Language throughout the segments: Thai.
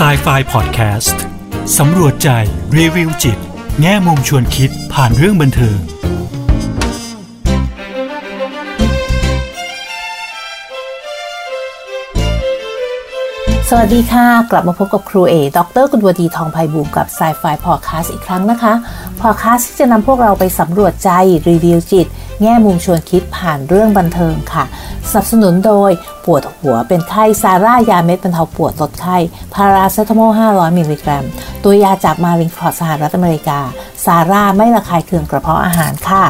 s i ไฟ Podcast สำรวจใจ รีวิวจิต แง่มุมชวนคิดผ่านเรื่องบันเทิง สวัสดีค่ะ กลับมาพบกับครูเอ ดรกุลวดีทองไพบูลกับ s ายไฟพอดแคสต์อีกครั้งนะคะพอดแคสต์ที่จะนำพวกเราไปสำรวจใจ รีวิวจิต แง่มุมชวนคิดผ่านเรื่องบันเทิงค่ะสนับสนุนโดย ปวดหัวเป็นไข้ซาร่ายาเม็ดบรรเทาปวดลดไข้พาราเซตามอล 500 มิลลิกรัม ตัวยาจาก Mallinckrodt สหรัฐอเมริกา ซาร่าไม่ระคายเคืองกระเพาะอาหารค่ะ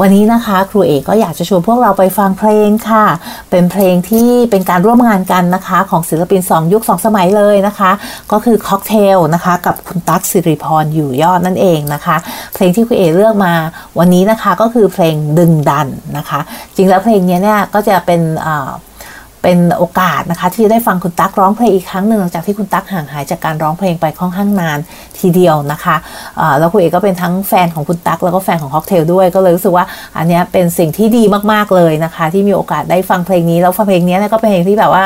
วันนี้นะคะครูเอกก็อยากจะชวนพวกเราไปฟังเพลงค่ะ เป็นเพลงที่เป็นการร่วมงานกันนะคะ ของศิลปิน 2 ยุค 2 สมัยเลยนะคะ ก็คือค็อกเทลนะคะกับคุณตั๊กสิริพรอยู่ยอดนั่นเองนะคะ เพลงที่ครูเอกเลือกมาวันนี้นะคะก็คือเพลงดึงดันนะคะ จริงแล้วเพลงนี้เนี่ยก็จะเป็น เป็นโอกาสนะคะ ที่จะได้ฟังคุณตั๊กร้องเพลงอีกครั้งหนึ่งหลังจากที่คุณตั๊กห่างหายจากการร้องเพลงไปค่อนข้างนานทีเดียวนะคะแล้วคุณเอกก็เป็นทั้งแฟนของคุณตั๊กแล้วก็แฟนของค็อกเทลด้วยก็เลยรู้สึกว่าอันนี้เป็นสิ่งที่ดีมากๆเลยนะคะ ที่มีโอกาสได้ฟังเพลงนี้แล้วฟังเพลงนี้ก็เป็นเพลงที่แบบว่า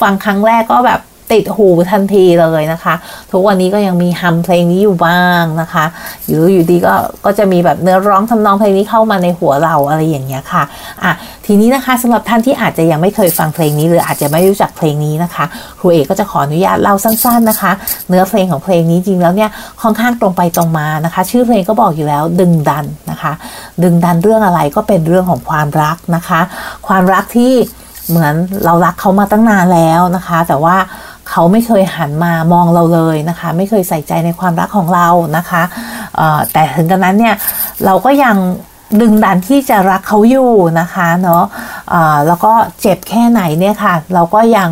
ฟังครั้งแรกก็แบบ ติดหูทันทีเลยนะคะ ทุกวันนี้ก็ยังมีฮัมเพลงนี้อยู่บ้างนะคะอยู่อยู่ดีก็ก็จะมีแบบเนื้อร้องทำนองเพลงนี้เข้ามาในหัวเราอะไรอย่างเงี้ยค่ะอะทีนี้นะคะสำหรับท่านที่อาจจะยังไม่เคยฟังเพลงนี้หรืออาจจะไม่รู้จักเพลงนี้นะคะครูเอกก็จะขออนุญาตเล่าสั้น ๆนะคะ เนื้อเพลงของเพลงนี้จริงแล้วเนี่ยค่อนข้างตรงไปตรงมานะคะ ชื่อเพลงก็บอกอยู่แล้วดึงดันนะคะ ดึงดันเรื่องอะไรก็เป็นเรื่องของความรักนะคะ ความรักที่เหมือนเรารักเขามาตั้งนานแล้วนะคะ แต่ว่า เขาไม่เคยหันมามองเราเลยนะคะ ไม่เคยใส่ใจในความรักของเรานะคะแต่ถึงกระนั้นเนี่ยเราก็ยังดึงดันที่จะรักเขาอยู่นะคะเนาะะแล้วก็เจ็บแค่ไหนเนี่ยค่ะ เราก็ยัง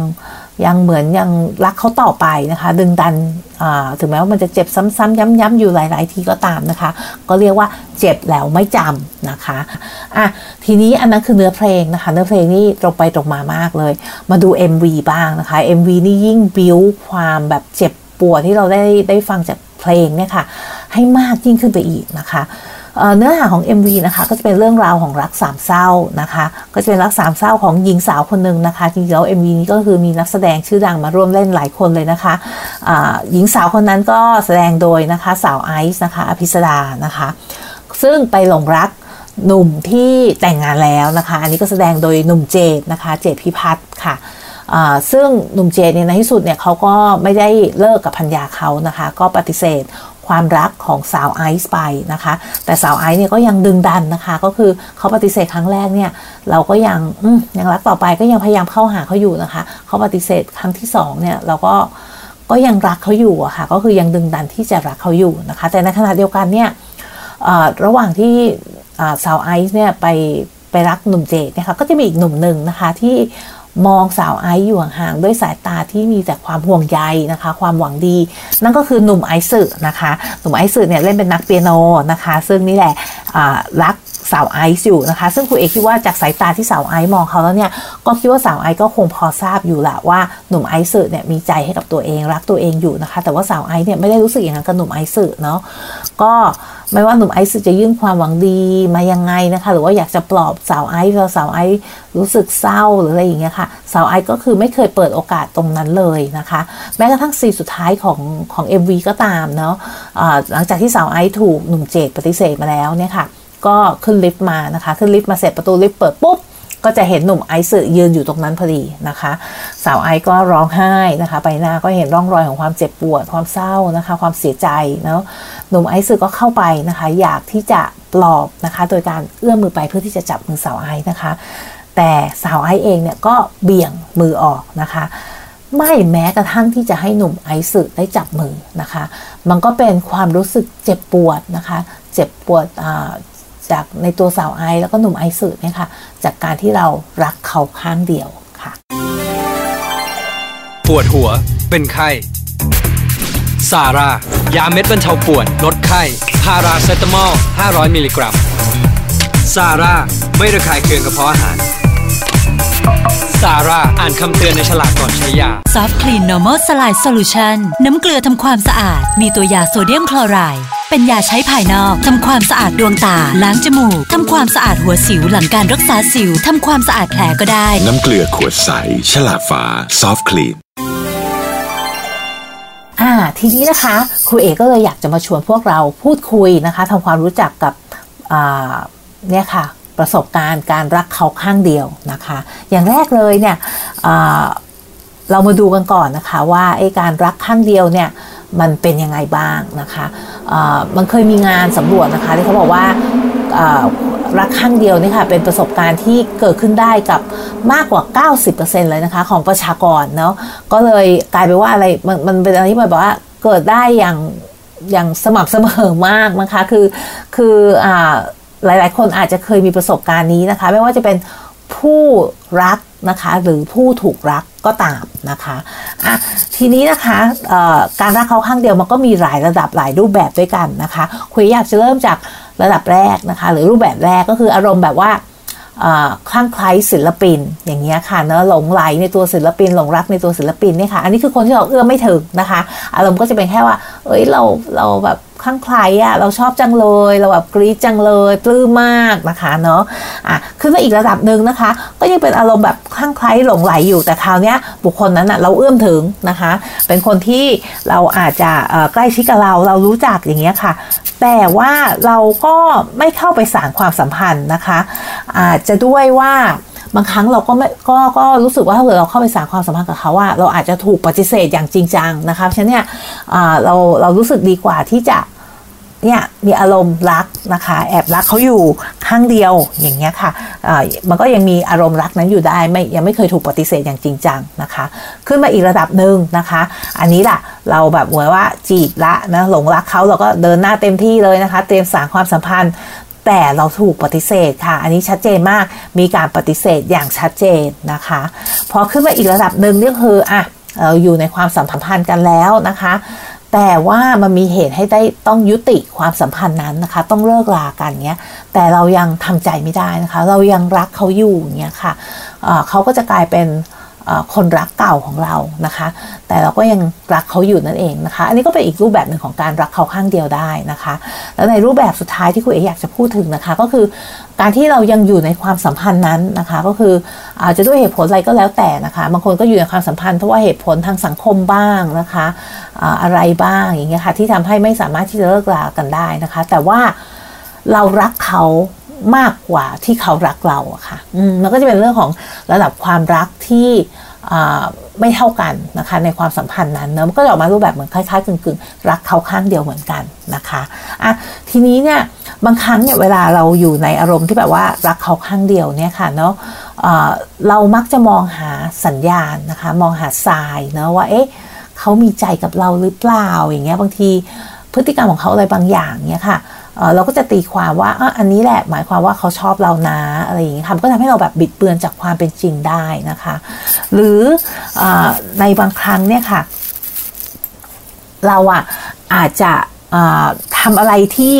ยังเหมือนยังรักเขาต่อไปนะคะ ดึงดันอ่าถึงแม้ว่ามันจะเจ็บซ้ำๆย้ำๆอยู่หลาย ๆ ทีก็ตามนะคะ ก็เรียกว่าเจ็บแล้วไม่จำนะคะอะทีนี้อันนั้นคือเนื้อเพลงนะคะ เนื้อเพลงนี่ตรงไปตรงมามากเลย มาดู MV บ้างนะคะ MV นี่ยิ่งบิวความแบบเจ็บปวดที่เราได้ได้ฟังจากเพลงเนี่ยค่ะ ให้มากยิ่งขึ้นไปอีกนะคะ เนื้อหาของ MV นะคะก็จะเป็นเรื่องราวของรักสามเศร้านะคะ ก็จะเป็นรักสามเศร้าของหญิงสาวคนหนึ่งนะคะจริงๆแล้ว MV นี้ก็คือมีนักแสดงชื่อดังมาร่วมเล่นหลายคนเลยนะคะหญิงสาวคนนั้นก็แสดงโดยนะคะสาวไอซ์นะคะอภิสดานะคะ ซึ่งไปหลงรักหนุ่มที่แต่งงานแล้วนะคะ อันนี้ก็แสดงโดยหนุ่มเจดนะคะเจดพิพัฒน์ค่ะซึ่งหนุ่มเจดเนี่ยในที่สุดเนี่ยเขาก็ไม่ได้เลิกกับพัญญาเขานะคะ ก็ปฏิเสธ ความรักของสาวไอซ์ไปนะคะ แต่สาวไอซ์เนี่ยก็ยังดึงดันนะคะ ก็คือเขาปฏิเสธครั้งแรกเนี่ยเราก็ยังยังรักต่อไปก็ยังพยายามเข้าหาเขาอยู่นะคะเขาปฏิเสธครั้งที่สองเนี่ยเราก็ก็ยังรักเขาอยู่อะค่ะก็คือยังดึงดันที่จะรักเขาอยู่นะคะ แต่ในขณะเดียวกันเนี่ยระหว่างที่สาวไอซ์เนี่ยไปไปรักหนุ่มเจดนะคะก็จะมีอีกหนุ่มหนึ่งนะคะที่ มองสาวไอซ์อยู่ห่างๆด้วยสายตาที่มีแต่ความห่วงใยนะคะ ความหวังดี นั่นก็คือหนุ่มไอซ์สึนะคะ หนุ่มไอซ์สึเนี่ยเล่นเป็นนักเปียโนนะคะ ซึ่งนี่แหละรัก สาวไอซ์อยู่นะคะ ซึ่งครูเอกคิดว่าจากสายตาที่สาวไอซ์มองเขาแล้วเนี่ยก็คิดว่าสาวไอซ์ก็คงพอทราบอยู่แหละว่าหนุ่มไอซ์สึเนี่ยมีใจให้กับตัวเองรักตัวเองอยู่นะคะ แต่ว่าสาวไอซ์เนี่ยไม่ได้รู้สึกอย่างนั้นกับหนุ่มไอซ์สึเนาะก็ไม่ว่าหนุ่มไอซ์สึจะยื่นความหวังดีมายังไงนะคะ หรือว่าอยากจะปลอบสาวไอซ์พอสาวไอซ์รู้สึกเศร้าหรืออะไรอย่างเงี้ยค่ะ สาวไอซ์ก็คือไม่เคยเปิดโอกาสตรงนั้นเลยนะคะ แม้กระทั่งซีสุดท้ายของของ MV ก็ตามเนาะอ่าหลังจากที่สาวไอซ์ถูกหนุ่มเจดปฏิเสธมาแล้วเนี่ยค่ะ ก็ขึ้นลิฟต์มานะคะ ขึ้นลิฟต์มาเสร็จประตูลิฟต์เปิดปุ๊บก็จะเห็นหนุ่มไอซ์สึยืนอยู่ตรงนั้นพอดีนะคะ สาวไอซ์ก็ร้องไห้นะคะ ใบหน้าก็เห็นร่องรอยของความเจ็บปวด ความเศร้านะคะ ความเสียใจเนาะหนุ่มไอซ์สึก็เข้าไปนะคะ อยากที่จะปลอบนะคะ โดยการเอื้อมมือไปเพื่อที่จะจับมือสาวไอซ์นะคะ แต่สาวไอซ์เองเนี่ยก็เบี่ยงมือออกนะคะ ไม่แม้กระทั่งที่จะให้หนุ่มไอซ์สึได้จับมือนะคะ มันก็เป็นความรู้สึกเจ็บปวดนะคะ เจ็บปวดอ่า จากในตัวสาวไอซ์แล้วก็หนุ่มไอซ์สึเนี่ยค่ะ จากการที่เรารักเขาข้างเดียวค่ะ ปวดหัว เป็นไข้ซาร่ายาเม็ดบรรเทาปวด ลดไข้พาราเซตามอล 500 มิลลิกรัมซาร่าไม่ระคายเคืองกระเพาะอาหารซาร่าอ่านคำเตือนในฉลากก่อนใช้ยา Soft Clean normal saline solutionน้ำเกลือทำความสะอาด มีตัวยาโซเดียมคลอไรด์ เป็นยาใช้ภายนอกทำความสะอาดดวงตา ล้างจมูกทำความสะอาดหัวสิวหลังการรักษาสิวทำความสะอาดแผลก็ได้ น้ำเกลือขวดใส ฉลากฟ้าซอฟต์คลีนทีนี้นะคะครูเอกก็เลยอยากจะมาชวนพวกเราพูดคุยนะคะทำความรู้จักกับเนี่ยค่ะประสบการณ์การรักเขาข้างเดียวนะคะ อย่างแรกเลยเนี่ยเรามาดูกันก่อนนะคะว่าไอ้การรักข้างเดียวเนี่ย มันเป็นยังไงบ้างนะคะมันเคยมีงานสำรวจนะคะที่เขาบอกว่ารักข้างเดียวนี่ค่ะเป็นประสบการณ์ที่เกิดขึ้นได้กับมากกว่า 90%เลยนะคะของประชากรเนาะก็เลยกลายไปว่าอะไรมันมันเป็นอะไรที่แบบว่าเกิดได้อย่างอย่างสม่ำเสมอมากนะคะคือคืออ่าหลายๆ คนอาจจะเคยมีประสบการณ์นี้นะคะ ไม่ว่าจะเป็นผู้รักนะคะหรือผู้ถูกรัก ก็ตามนะคะอะทีนี้นะคะการรักเขาข้างเดียวมันก็มีหลายระดับหลายรูปแบบด้วยกันนะคะคุยอยากจะเริ่มจากระดับแรกนะคะ หรือรูปแบบแรกก็คืออารมณ์แบบว่าคลั่งไคล้ศิลปินอย่างเงี้ยค่ะเนอะหลงไหลในตัวศิลปินหลงรักในตัวศิลปินเนี่ยค่ะ อันนี้คือคนที่เราเอื้อไม่ถึงนะคะ อารมณ์ก็จะเป็นแค่ว่า เอ้ยเราเราแบบ ข้างใครอะเราชอบจังเลย เราแบบกรี๊ดจังเลยปลื้มมากนะคะเนาะอะขึ้นมาอีกระดับหนึ่งนะคะ ก็ยังเป็นอารมณ์แบบข้างใครหลงไหลอยู่แต่คราวนี้บุคคลนั้นอะเราเอื้อมถึงนะคะ เป็นคนที่เราอาจจะใกล้ชิดกับเราเรารู้จักอย่างเงี้ยค่ะ แต่ว่าเราก็ไม่เข้าไปสานความสัมพันธ์นะคะ อาจจะด้วยว่า บางครั้งเราก็ไม่ก็ก็รู้สึกว่าถ้าเกิดเราเข้าไปสานความสัมพันธ์กับเขาว่าเราอาจจะถูกปฏิเสธอย่างจริงจังนะคะฉะนั้นเนี่ยเราเรารู้สึกดีกว่าที่จะเนี่ยมีอารมณ์รักนะคะ แอบรักเขาอยู่ข้างเดียวอย่างเงี้ยค่ะมันก็ยังมีอารมณ์รักนั้นอยู่ได้ไม่ยังไม่เคยถูกปฏิเสธอย่างจริงจังนะคะ ขึ้นมาอีกระดับหนึ่งนะคะ อันนี้แหละเราแบบเหมือนว่าจีบละนะหลงรักเขาเราก็เดินหน้าเต็มที่เลยนะคะ เตรียมสารความสัมพันธ์ แต่เราถูกปฏิเสธค่ะ อันนี้ชัดเจนมาก มีการปฏิเสธอย่างชัดเจนนะคะ พอขึ้นมาอีกระดับหนึ่งนี่คืออะเราอยู่ในความสัมพันธ์กันแล้วนะคะ แต่ว่ามันมีเหตุให้ได้ต้องยุติความสัมพันธ์นั้นนะคะ ต้องเลิกลากันเนี้ย แต่เรายังทำใจไม่ได้นะคะ เรายังรักเขาอยู่เนี้ยค่ะเขาก็จะกลายเป็น คนรักเก่าของเรานะคะ แต่เราก็ยังรักเขาอยู่นั่นเองนะคะ อันนี้ก็เป็นอีกรูปแบบหนึ่งของการรักเขาข้างเดียวได้นะคะ แล้วในรูปแบบสุดท้ายที่คุณเอ๋อยากจะพูดถึงนะคะ ก็คือการที่เรายังอยู่ในความสัมพันธ์นั้นนะคะ ก็คืออาจจะด้วยเหตุผลอะไรก็แล้วแต่นะคะ บางคนก็อยู่ในความสัมพันธ์เพราะว่าเหตุผลทางสังคมบ้างนะคะอะไรบ้างอย่างเงี้ยค่ะที่ทำให้ไม่สามารถที่จะเลิกรากันได้นะคะ แต่ว่าเรารักเขา มากกว่าที่เขารักเราอะค่ะมันก็จะเป็นเรื่องของระดับความรักที่ไม่เท่ากันนะคะในความสัมพันธ์นั้นเนอะมันก็จะออกมารูปแบบเหมือนคล้ายๆกึ่งๆ รักเขาข้างเดียวเหมือนกันนะคะอะทีนี้เนี่ยบางครั้งเนี่ยเวลาเราอยู่ในอารมณ์ที่แบบว่ารักเขาข้างเดียวเนี่ยค่ะเนาะเรามักจะมองหาสัญญาณนะคะมองหาทรายเนาะว่าเอ๊ะเขามีใจกับเราหรือเปล่าอย่างเงี้ยบางทีพฤติกรรมของเขาอะไรบางอย่างเนี่ยค่ะ เราก็จะตีความว่าอันนี้แหละหมายความว่าเขาชอบเรานะอะไรอย่างนี้ค่ะก็ทำให้เราแบบบิดเบือนจากความเป็นจริงได้นะคะ หรืออในบางครั้งเนี่ยค่ะ เราอะอาจจะทำอะไรที่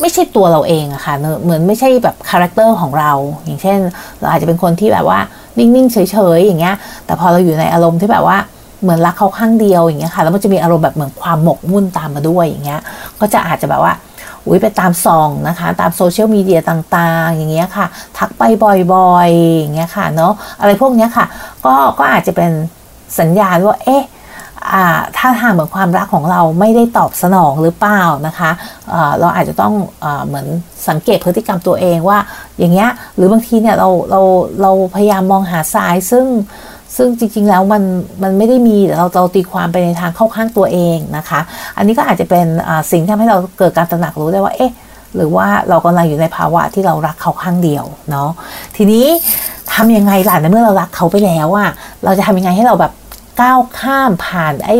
ไม่ใช่ตัวเราเองอะค่ะเหมือนไม่ใช่แบบ character ของเรา อย่างเช่น เราอาจจะเป็นคนที่แบบว่านิ่งๆเฉยๆอย่างเงี้ย แต่พอเราอยู่ในอารมณ์ที่แบบว่าเหมือนรักเขาข้างเดียวอย่างเงี้ยค่ะ แล้วมันจะมีอารมณ์แบบเหมือนความหมกมุ่นตามมาด้วยอย่างเงี้ย ก็จะอาจจะแบบว่า อุ้ยไปตามซองนะคะ ตามโซเชียลมีเดียต่างๆ อย่างเงี้ยค่ะ ทักไปบ่อยๆอย่างเงี้ยค่ะเนาะอะไรพวกเนี้ยค่ะ ก็ก็อาจจะเป็นสัญญาณว่าเอ๊ะถ้าทางเหมือนความรักของเราไม่ได้ตอบสนองหรือเปล่านะคะะเราอาจจะต้องอเหมือนสังเกตพฤติกรรมตัวเองว่าอย่างเงี้ยหรือบางทีเนี่ยเราเราเราพยายามมองหาสายซึ่ง ซึ่งจริง ๆ แล้วมันมันไม่ได้มีเราเราตีความไปในทางเข้าข้างตัวเองนะคะ อันนี้ก็อาจจะเป็นสิ่งที่ทำให้เราเกิดการตระหนักรู้ได้ว่าเอ๊ะหรือว่าเรากำลังอยู่ในภาวะที่เรารักเขาข้างเดียวเนาะทีนี้ทำยังไงล่ะในเมื่อเรารักเขาไปแล้วอะเราจะทำยังไงให้เราแบบก้าวข้ามผ่านไอ้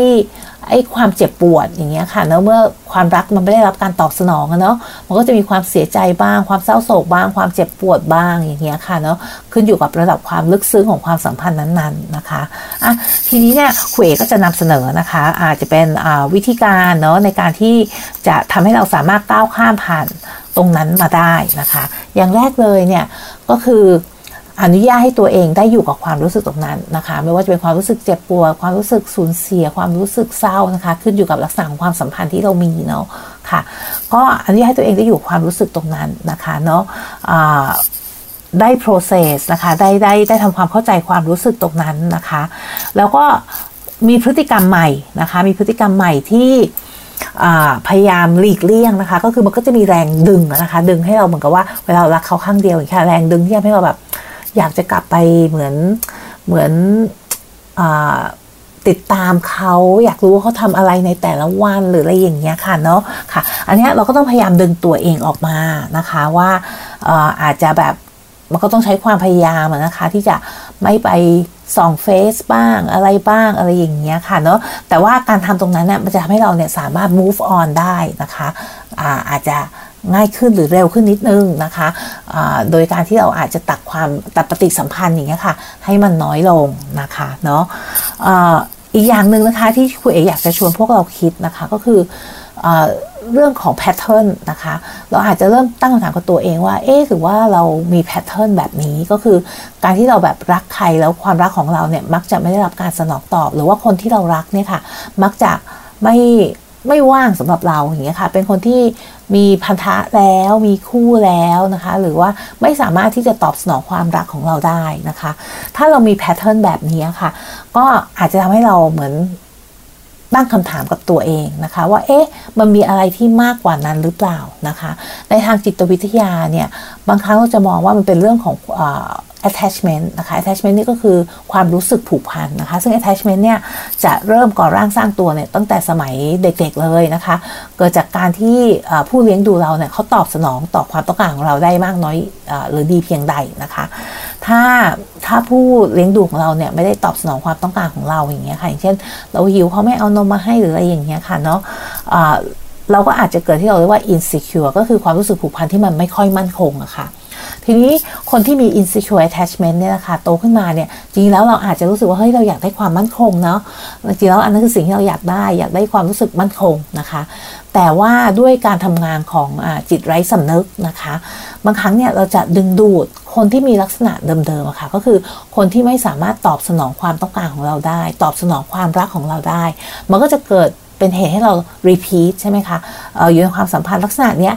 ไอ้ความเจ็บปวดอย่างเงี้ยค่ะเนาะเมื่อความรักมันไม่ได้รับการตอบสนองเนาะมันก็จะมีความเสียใจบ้าง ความเศร้าโศกบ้าง ความเจ็บปวดบ้างอย่างเงี้ยค่ะเนาะขึ้นอยู่กับระดับความลึกซึ้งของความสัมพันธ์นั้นๆนะคะอะทีนี้เนี่ยคุยก็จะนำเสนอนะคะ อาจจะเป็นวิธีการเนาะในการที่จะทำให้เราสามารถก้าวข้ามผ่านตรงนั้นมาได้นะคะ อย่างแรกเลยเนี่ยก็คือ อนุญาตให้ตัวเองได้อยู่กับความรู้สึกตรงนั้นนะคะ ไม่ว่าจะเป็นความรู้สึกเจ็บปวดความรู้สึกสูญเสีย ความรู้สึกเศร้านะคะ ขึ้นอยู่กับลักษณะของความสัมพันธ์ที่เรามีเนาะค่ะ ก็อนุญาตให้ตัวเองได้อยู่ความรู้สึกตรงนั้นนะคะเนาะได้ process นะคะได้ได้ได้ทำความเข้าใจความรู้สึกตรงนั้นนะคะ แล้วก็มีพฤติกรรมใหม่นะคะ มีพฤติกรรมใหม่ที่พยายามหลีกเลี่ยงนะคะ ก็คือมันก็จะมีแรงดึงนะคะ ดึงให้เราเหมือนกับว่าเวลาเรารักเขาข้างเดียวอย่างแรงดึงที่ทำให้เราแบบ อยากจะกลับไปเหมือนเหมือนติดตามเขาอยากรู้ว่าเขาทำอะไรในแต่ละวันหรืออะไรอย่างเงี้ยค่ะเนาะค่ะ อันนี้เราก็ต้องพยายามดึงตัวเองออกมานะคะว่าอาจจะแบบมันก็ต้องใช้ความพยายามนะคะ ที่จะไม่ไปส่องเฟซบ้างอะไรบ้างอะไรอย่างเงี้ยค่ะเนาะแต่ว่าการทำตรงนั้นเนี่ยมันจะทำให้เราเนี่ยสามารถ move on ได้นะคะอาอาจจะ ง่ายขึ้นหรือเร็วขึ้นนิดนึงนะคะะโดยการที่เราอาจจะตัดความตัดปฏิสัมพันธ์อย่างเงี้ยค่ะ ให้มันน้อยลงนะคะเนาะอีกอย่างหนึ่งนะคะที่คุณเอ๋อยากจะชวนพวกเราคิดนะคะก็คือเรื่องของแพทเทิร์นนะคะ เราอาจจะเริ่มตั้งคำถามกับตัวเองว่า เอ๊หรือว่าเรามีแพทเทิร์นแบบนี้ก็คือ การที่เราแบบรักใครแล้วความรักของเราเนี่ยมักจะไม่ได้รับการสนองตอบ หรือว่าคนที่เรารักเนี่ยค่ะ มักจะไม่ ไม่ว่างสำหรับเราอย่างเงี้ยค่ะ เป็นคนที่มีพันธะแล้วมีคู่แล้วนะคะ หรือว่าไม่สามารถที่จะตอบสนองความรักของเราได้นะคะ ถ้าเรามีแพทเทิร์นแบบนี้ค่ะ ก็อาจจะทำให้เราเหมือนตั้งคำถามกับตัวเองนะคะ ว่าเอ๊ะมันมีอะไรที่มากกว่านั้นหรือเปล่านะคะ ในทางจิตวิทยาเนี่ยบางครั้งเราจะมองว่ามันเป็นเรื่องของ attachment นะคะ attachment นี่ก็คือความรู้สึกผูกพันนะคะ ซึ่ง attachment เนี่ยจะเริ่มก่อร่างสร้างตัวเนี่ยตั้งแต่สมัยเด็กๆเลยนะคะ เกิดจากการที่ผู้เลี้ยงดูเราเนี่ยเขาตอบสนองต่อความต้องการของเราได้มากน้อยหรือดีเพียงใดนะคะ ถ้าถ้าผู้เลี้ยงดูของเราเนี่ยไม่ได้ตอบสนองความต้องการของเราอย่างเงี้ยค่ะ อย่างเช่น เราหิวเขาไม่เอานมมาให้หรืออะไรอย่างเงี้ยค่ะเนาะเราก็อาจจะเกิดที่เราเรียกว่า insecure ก็คือความรู้สึกผูกพันที่มันไม่ค่อยมั่นคงอะค่ะ ทีนี้คนที่มี insecure attachment เนี่ยนะคะโตขึ้นมาเนี่ยจริงแล้วเราอาจจะรู้สึกว่าเฮ้ยเราอยากได้ความมั่นคงเนาะจริงแล้วอันนั้นคือสิ่งที่เราอยากได้อยากได้ความรู้สึกมั่นคงนะคะแต่ว่าด้วยการทำงานของอจิตไร้สำนึกนะคะ บางครั้งเนี่ยเราจะดึงดูดคนที่มีลักษณะเดิมๆะค่ะก็คือคนที่ไม่สามารถตอบสนองความต้องการของเราได้ ตอบสนองความรักของเราได้ มันก็จะเกิด เป็นเหตุให้เรา repeat ใช่ไหมคะอยู่ในความสัมพันธ์ลักษณะนี้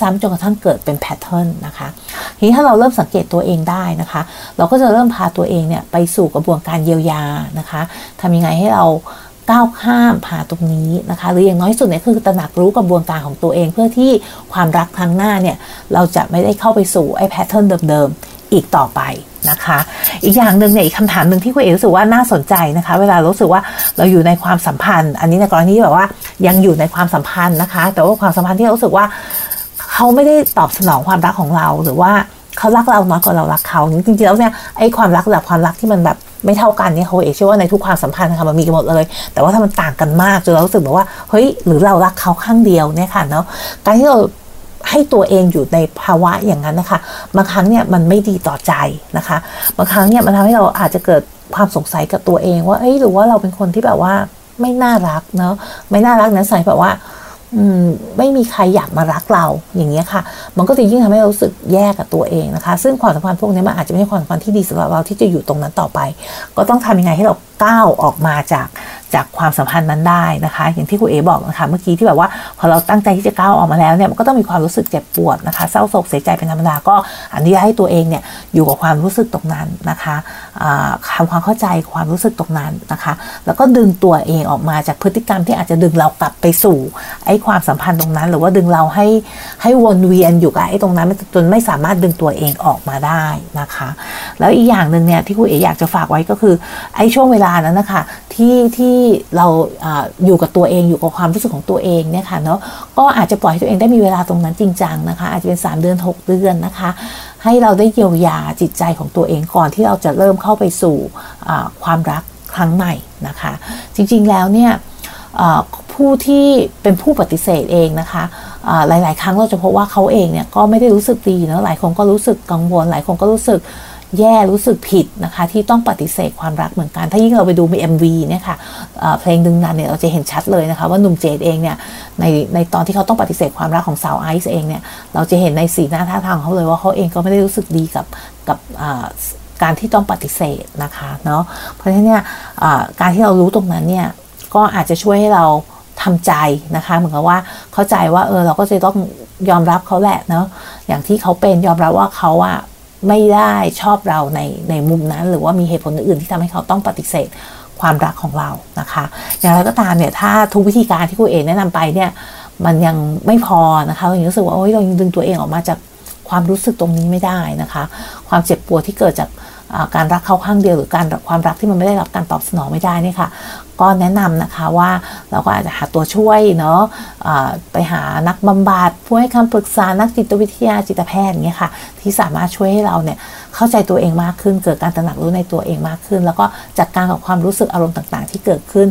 ซ้ำๆจนกระทั่งเกิดเป็น pattern นะคะทีนี้ถ้าเราเริ่มสังเกตตัวเองได้นะคะ เราก็จะเริ่มพาตัวเองเนี่ยไปสู่กระบวนการเยียวยานะคะทำยังไงให้เราก้าวข้ามผ่าตรงนี้นะคะ หรืออย่างน้อยสุดเนี่ยคือตระหนักรู้กระบวนการของตัวเอง เพื่อที่ความรักครั้งหน้าเนี่ยเราจะไม่ได้เข้าไปสู่ไอ้แพทเทิร์นเดิมๆอีกต่อไป นะคะ อีกอย่างหนึ่งเนี่ยอีกคำถามหนึ่งที่คุณเอ๋รู้สึกว่าน่าสนใจนะคะ เวลารู้สึกว่าเราอยู่ในความสัมพันธ์ อันนี้ในกรณีแบบว่ายังอยู่ในความสัมพันธ์นะคะ แต่ว่าความสัมพันธ์ที่รู้สึกว่าเขาไม่ได้ตอบสนองความรักของเราหรือว่าเขารักเราน้อยกว่าเรารักเขาจริงๆแล้วเนี่ยไอ้ความรักระดับความรักที่มันแบบไม่เท่ากันเนี่ยเขาเอเชื่อว่าในทุกความสัมพันธ์นะคะมันมีกันหมดเลย แต่ว่าถ้ามันต่างกันมากจนเรารู้สึกแบบว่าเฮ้ยหรือเรารักเขาข้างเดียวเนี่ยค่ะเนาะการที่เรา ให้ตัวเองอยู่ในภาวะอย่างนั้นนะคะบางครั้งเนี่ยมันไม่ดีต่อใจนะคะบางครั้งเนี่ยมันทำให้เราอาจจะเกิดความสงสัยกับตัวเองว่าเอ้ยหรือว่าเราเป็นคนที่แบบว่าไม่น่ารักเนาะไม่น่ารักนะใส่แบบว่าไม่มีใครอยากมารักเราอย่างเงี้ยค่ะ มันก็จะยิ่งทำให้เรารู้สึกแย่กับตัวเองนะคะ ซึ่งความสัมพันธ์พวกนี้มันอาจจะไม่ใช่ความสัมพันธ์ที่ดีสำหรับเราที่จะอยู่ตรงนั้นต่อไป ก็ต้องทำยังไงให้เราก้าวออกมาจากจากความสัมพันธ์นั้นได้นะคะ อย่างที่คุณเอ๋บอกนะคะเมื่อกี้ที่แบบว่าพอเราตั้งใจที่จะก้าวออกมาแล้วเนี่ยมันก็ต้องมีความรู้สึกเจ็บปวดนะคะ เศร้าโศกเสียใจเป็นธรรมดาก็อนุญาตให้ตัวเองเนี่ยอยู่กับความรู้สึกตรงนั้นนะคะทำความเข้าใจความรู้สึกตรงนั้นนะคะ แล้วก็ดึงตัวเองออกมาจากพฤติกรรมที่อาจจะดึงเรากลับไปสู่ไอ้ความสัมพันธ์ตรงนั้น หรือว่าดึงเราให้ให้วนเวียนอยู่กับไอ้ตรงนั้นจนไม่สามารถดึงตัวเองออกมาได้นะคะ แล้วอีกอย่างหนึ่งเนี่ยที่คุณเอ๋อยากจะฝากไว้ก็คือไอ้ช่วงเวลานั้นนะคะที่ที่เราออยู่กับตัวเองอยู่กับความรู้สึกของตัวเองเนี่ยค่ะเนาะก็อาจจะปล่อยให้ตัวเองได้มีเวลาตรงนั้นจริงจังนะคะ อาจจะเป็น 3 เดือน 6 เดือนนะคะ ให้เราได้เยียวยาจิตใจของตัวเองก่อนที่เราจะเริ่มเข้าไปสู่ความรักครั้งใหม่นะคะ จริงๆแล้วเนี่ยผู้ที่เป็นผู้ปฏิเสธเองนะคะหลาย ๆ ครั้งเราจะพบว่าเขาเองเนี่ยก็ไม่ได้รู้สึกดีเนาะหลายคนก็รู้สึกกังวล หลายคนก็รู้สึก แย่รู้สึกผิดนะคะ ที่ต้องปฏิเสธความรักเหมือนกัน ถ้ายิ่งเราไปดูมี MV เนี่ยค่ะเพลงดึงนั้นเนี่ยเราจะเห็นชัดเลยนะคะ ว่าหนุ่มเจดเองเนี่ยในในตอนที่เขาต้องปฏิเสธความรักของสาวไอซ์เองเนี่ยเราจะเห็นในสีหน้าท่าทางเขาเลยว่าเขาเองก็ไม่ได้รู้สึกดีกับกับการที่ต้องปฏิเสธนะคะเนาะเพราะฉะนั้นเนี่ยการที่เรารู้ตรงนั้นเนี่ยก็อาจจะช่วยให้เราทำใจนะคะ เหมือนกับว่าเข้าใจว่าเออเราก็จะต้องยอมรับเขาแหละเนาะอย่างที่เขาเป็นยอมรับว่าเขาอะ ไม่ได้ชอบเราในในมุมนั้น หรือว่ามีเหตุผลอื่นที่ทำให้เขาต้องปฏิเสธความรักของเรานะคะอย่างไรก็ตามเนี่ยถ้าทุกวิธีการที่คุณเอกแนะนำไปเนี่ยมันยังไม่พอนะคะเรายังรู้สึกว่าโอ้ยเรายังดึงตัวเองออกมาจากความรู้สึกตรงนี้ไม่ได้นะคะ ความเจ็บปวดที่เกิดจาก การรักเขาข้างเดียวหรือการความรักที่มันไม่ได้รับการตอบสนองไม่ได้นี่ค่ะก็แนะนำนะคะว่าเราก็อาจจะหาตัวช่วยเนาะะไปหานักบำบัดผู้ให้คำปรึกษานักจิตวิทยาจิตแพทย์อย่างเงี้ยค่ะ ที่สามารถช่วยให้เราเนี่ยเข้าใจตัวเองมากขึ้น เกิดการตระหนักรู้ในตัวเองมากขึ้น แล้วก็จัดการกับความรู้สึกอารมณ์ต่างๆ ที่เกิดขึ้น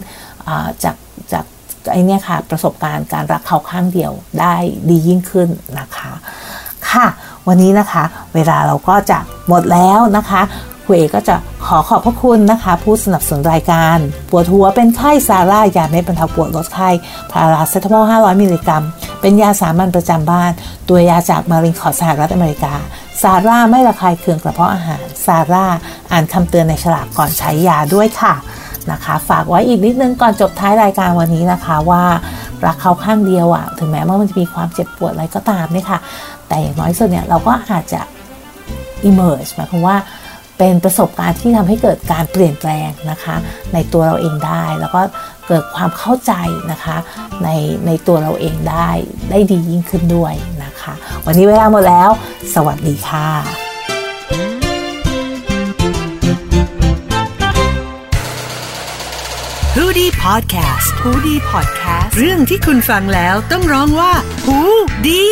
จากจากไอเนี่ยค่ะประสบการณ์การรักเขาข้างเดียวได้ดียิ่งขึ้นนะคะ ค่ะ วันนี้นะคะ เวลาเราก็จะหมดแล้วนะคะคุยก็จะขอขอบพระคุณนะคะ ผู้สนับสนุนรายการ ปวดหัวเป็นไข้ซาร่ายาเม็ดบรรเทาปวดลดไข้พาราเซตามอล 500 มิลลิกรัม เป็นยาสามัญประจำบ้าน ตัวยาจากมารินคอสหรัฐอเมริกา ซาร่าไม่ระคายเคืองกระเพาะอาหาร ซาร่าอ่านคำเตือนในฉลากก่อนใช้ยาด้วยค่ะนะคะ ฝากไว้อีกนิดนึงก่อนจบท้ายรายการวันนี้นะคะว่ารักเขาข้างเดียวอะถึงแม้ว่ามันจะมีความเจ็บปวดอะไรก็ตามเนี่ยค่ะ แต่อย่างน้อยสุดเนี่ยเราก็อาจจะ emerge หมายความว่าเป็นประสบการณ์ที่ทำให้เกิดการเปลี่ยนแปลงนะคะ ในตัวเราเองได้ แล้วก็เกิดความเข้าใจนะคะในในตัวเราเองได้ได้ดียิ่งขึ้นด้วยนะคะ วันนี้เวลาหมดแล้ว สวัสดีค่ะฮูดี้พอดแคสต์ฮูดี้พอดแคสต์เรื่องที่คุณฟังแล้วต้องร้องว่าฮูดี